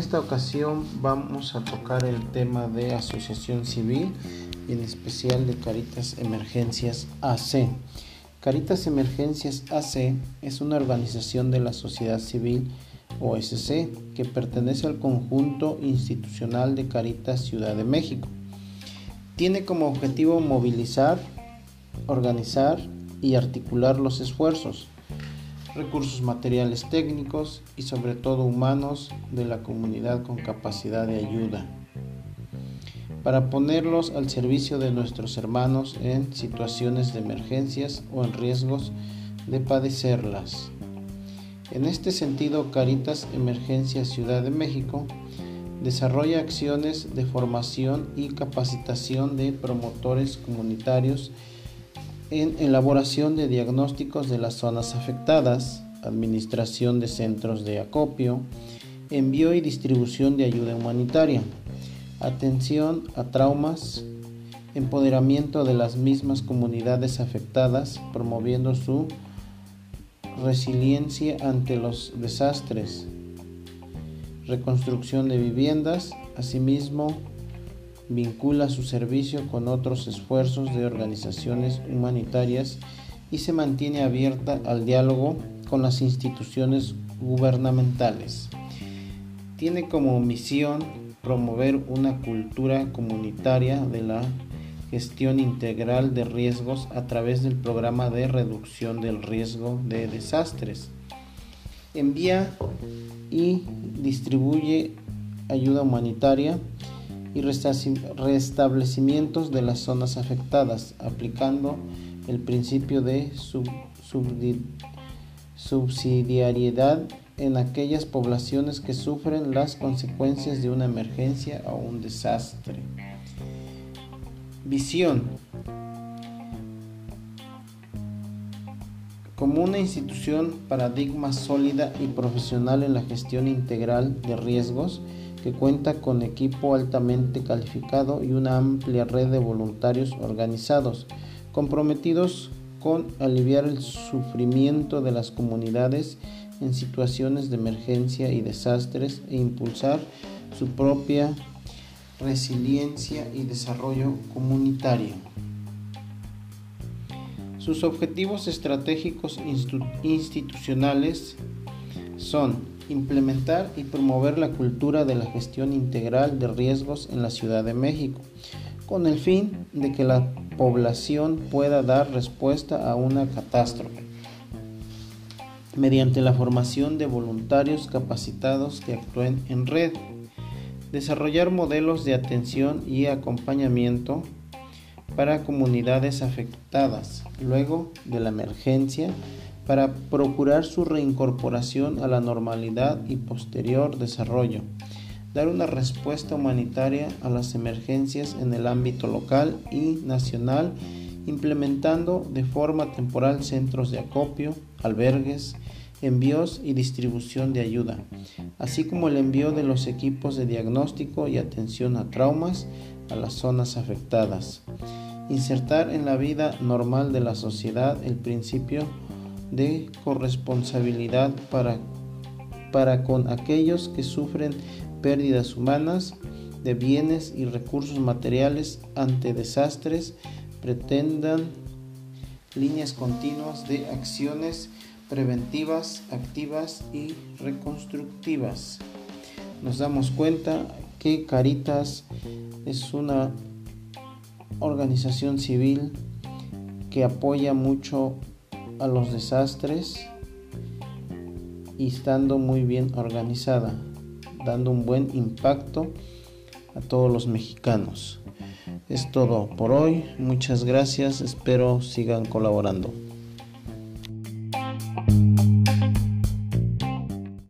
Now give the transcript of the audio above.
esta ocasión vamos a tocar el tema de asociación civil y en especial de Caritas Emergencias AC. Caritas Emergencias AC es una organización de la sociedad civil OSC que pertenece al conjunto institucional de Caritas Ciudad de México. Tiene como objetivo movilizar, organizar y articular los esfuerzos recursos materiales técnicos y sobre todo humanos de la comunidad con capacidad de ayuda, para ponerlos al servicio de nuestros hermanos en situaciones de emergencias o en riesgos de padecerlas. En este sentido, Caritas Emergencia Ciudad de México desarrolla acciones de formación y capacitación de promotores comunitarios en elaboración de diagnósticos de las zonas afectadas, administración de centros de acopio, envío y distribución de ayuda humanitaria, atención a traumas, empoderamiento de las mismas comunidades afectadas, promoviendo su resiliencia ante los desastres, reconstrucción de viviendas, asimismo vincula su servicio con otros esfuerzos de organizaciones humanitarias y se mantiene abierta al diálogo con las instituciones gubernamentales. Tiene como misión promover una cultura comunitaria de la gestión integral de riesgos a través del programa de reducción del riesgo de desastres. Envía y distribuye ayuda humanitaria y restablecimientos de las zonas afectadas, aplicando el principio de subsidiariedad en aquellas poblaciones que sufren las consecuencias de una emergencia o un desastre. Visión. Como una institución paradigma sólida y profesional en la gestión integral de riesgos, que cuenta con equipo altamente calificado y una amplia red de voluntarios organizados, comprometidos con aliviar el sufrimiento de las comunidades en situaciones de emergencia y desastres e impulsar su propia resiliencia y desarrollo comunitario. Sus objetivos estratégicos institucionales son implementar y promover la cultura de la gestión integral de riesgos en la Ciudad de México, con el fin de que la población pueda dar respuesta a una catástrofe, mediante la formación de voluntarios capacitados que actúen en red, desarrollar modelos de atención y acompañamiento para comunidades afectadas luego de la emergencia, para procurar su reincorporación a la normalidad y posterior desarrollo, dar una respuesta humanitaria a las emergencias en el ámbito local y nacional, implementando de forma temporal centros de acopio, albergues, envíos y distribución de ayuda, así como el envío de los equipos de diagnóstico y atención a traumas a las zonas afectadas. Insertar en la vida normal de la sociedad el principio de corresponsabilidad para, para con aquellos que sufren pérdidas humanas de bienes y recursos materiales ante desastres, pretendan líneas continuas de acciones preventivas, activas y reconstructivas. Nos damos cuenta que Caritas es una organización civil que apoya mucho a los desastres y estando muy bien organizada, dando un buen impacto a todos los mexicanos. Es todo por hoy, muchas gracias, espero sigan colaborando.